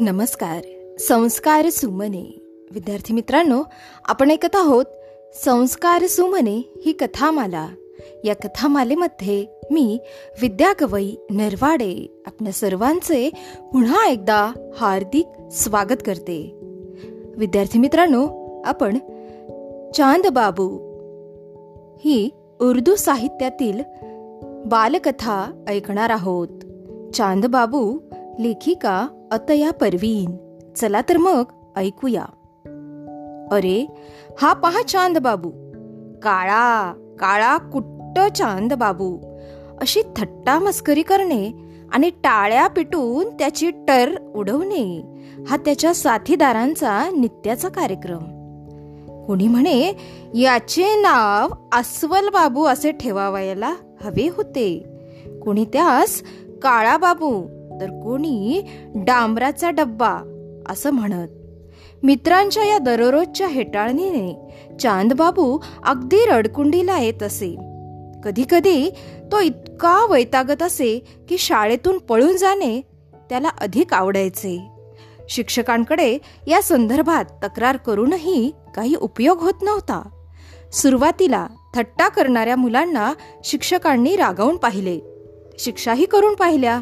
नमस्कार. संस्कार सुमने. विद्यार्थी मित्रांनो आपण ऐकत आहोत संस्कार सुमने ही कथामाला. या कथामालेमध्ये मी विद्या गवई नरवाडे आपल्या सर्वांचे पुन्हा एकदा हार्दिक स्वागत करते. विद्यार्थी मित्रांनो आपण चांद बाबू ही उर्दू साहित्यातील बालकथा ऐकणार आहोत. चांद बाबू लेखिका अतया परवीन. चला तर मग ऐकूया. अरे हा पहा चांद बाबू. काळा काळा कुट्ट चांद बाबू. अशी थट्टा मस्करी करणे आणि टाळ्या पिटून त्याची टर उडवणे हा त्याच्या साथीदारांचा नित्याचा कार्यक्रम. कोणी म्हणे याचे नाव अस्वल बाबू असे ठेवावयाला हवे होते. कोणी त्यास काळा बाबू तर कोणी डांबराचा डब्बा असं म्हणत. मित्रांच्या या दररोजच्या हेटाळणीने चांदबाबू अगदी रडकुंडीला येत असे. कधी कधी तो इतका वैतागत असे की शाळेतून पळून जाणे त्याला अधिक आवडायचे. शिक्षकांकडे या संदर्भात तक्रार करूनही काही उपयोग होत नव्हता. सुरुवातीला थट्टा करणाऱ्या मुलांना शिक्षकांनी रागावून पाहिले. शिक्षाही करून पाहिल्या.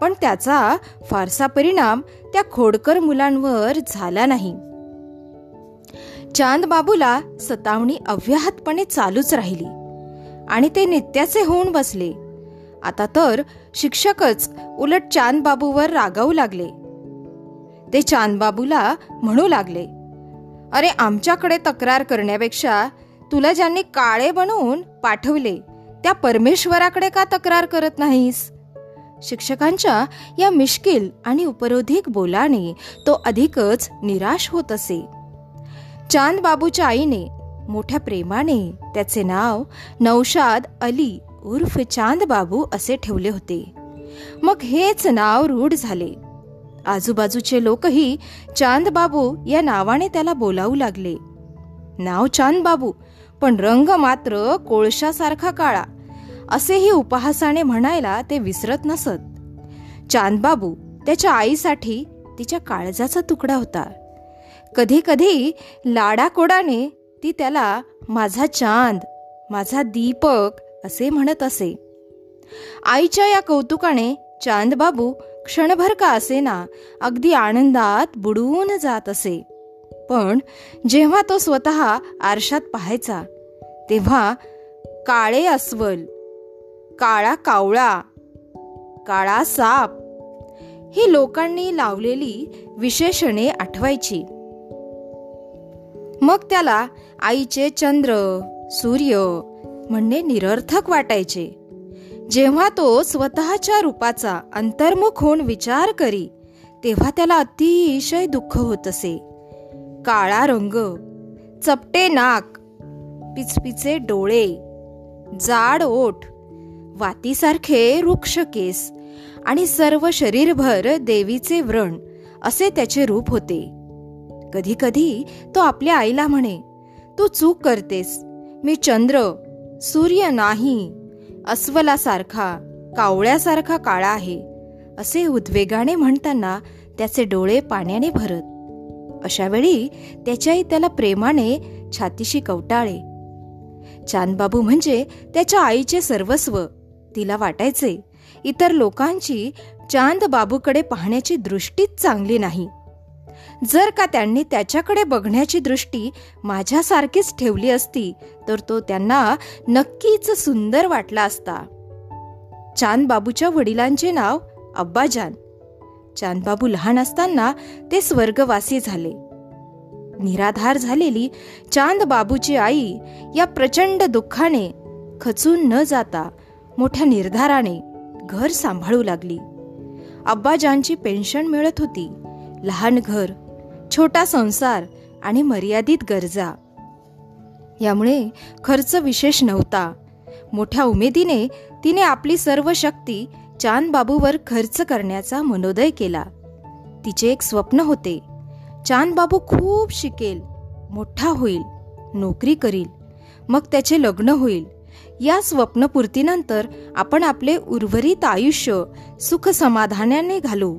पण त्याचा फारसा परिणाम त्या खोडकर मुलांवर झाला नाही. चांद बाबूला सतावणी अव्याहतपणे चालूच राहिली आणि ते नित्याचे होऊन बसले. आता तर शिक्षकच उलट चांद बाबूवर रागावू लागले. ते चांदबाबूला म्हणू लागले अरे आमच्याकडे तक्रार करण्यापेक्षा तुला ज्यांनी काळे बनवून पाठवले त्या परमेश्वराकडे का तक्रार करत नाहीस? शिक्षकांच्या या मिश्किल आणि उपरोधिक बोलाने तो अधिकच निराश होत असे. चांद बाबूच्या आईने मोठ्या प्रेमाने त्याचे नाव नौशाद अली उर्फ चांद बाबू असे ठेवले होते. मग हेच नाव रूढ झाले. आजूबाजूचे लोकही चांद बाबू या नावाने त्याला बोलावू लागले. नाव चांद बाबू पण रंग मात्र कोळशासारखा काळा. असेही उपहासाने म्हणायला ते विसरत नसत. चांदबाबू त्याच्या आईसाठी तिच्या काळजाचा तुकडा होता. कधी कधी लाडाकोडाने ती त्याला माझा चांद माझा दीपक असे म्हणत असे. आईच्या या कौतुकाने चांदबाबू क्षणभर का असेना अगदी आनंदात बुडवून जात असे. पण जेव्हा तो स्वतः आरशात पाहायचा तेव्हा काळे अस्वल काळा कावळा काळा साप ही लोकांनी लावलेली विशेषणे आठवायची. मग त्याला आईचे चंद्र सूर्य म्हणणे निरर्थक वाटायचे. जेव्हा तो स्वतःच्या रूपाचा अंतर्मुख होऊन विचार करी तेव्हा त्याला अतिशय दुःख होत असे. काळा रंग चपटे नाक पिचपिचे डोळे जाड ओठ वातीसारखे वृक्ष केस आणि सर्व शरीरभर देवीचे व्रण असे त्याचे रूप होते. कधी कधी तो आपल्या आईला म्हणे तू चूक करतेस. मी चंद्र सूर्य नाही अस्वलासारखा कावळ्यासारखा काळा आहे असे उद्वेगाने म्हणताना त्याचे डोळे पाण्याने भरत. अशा वेळी त्याच्याही त्याला प्रेमाने छातीशी कवटाळे. चांदबाबू म्हणजे त्याच्या आईचे सर्वस्व. तिला वाटायचे. इतर लोकांची चांद बाबूकडे पाहण्याची दृष्टीच चांगली नाही. जर का त्यांनी त्याच्याकडे बघण्याची दृष्टी माझ्यासारखीच ठेवली असती तर तो त्यांना नक्कीच सुंदर वाटला असता. चांदबाबूच्या वडिलांचे नाव अब्बाजान. चांदबाबू लहान असताना ते स्वर्गवासी झाले. निराधार झालेली चांद बाबूची आई या प्रचंड दुःखाने खचून न जाता मोठ्या निर्धाराने घर सांभाळू लागली. अब्बाजांची पेन्शन मिळत होती. लहान घर छोटा संसार आणि मर्यादित गरजा. यामुळे खर्च विशेष नव्हता. मोठ्या उमेदीने तिने आपली सर्व शक्ती चांदबाबूवर खर्च करण्याचा मनोदय केला. तिचे एक स्वप्न होते. चांदबाबू खूप शिकेल मोठा होईल नोकरी करील मग त्याचे लग्न होईल. या स्वप्नपूर्तीनंतर आपण आपले उर्वरित आयुष्य सुख समाधानाने घालू.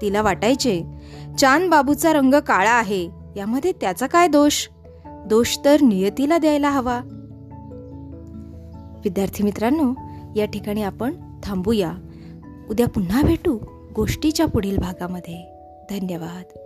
तिला वाटायचे चांद बाबूचा रंग काळा आहे यामध्ये त्याचा काय दोष? दोष तर नियतीला द्यायला हवा. विद्यार्थी मित्रांनो या ठिकाणी आपण थांबूया. उद्या पुन्हा भेटू गोष्टीच्या पुढील भागामध्ये. धन्यवाद.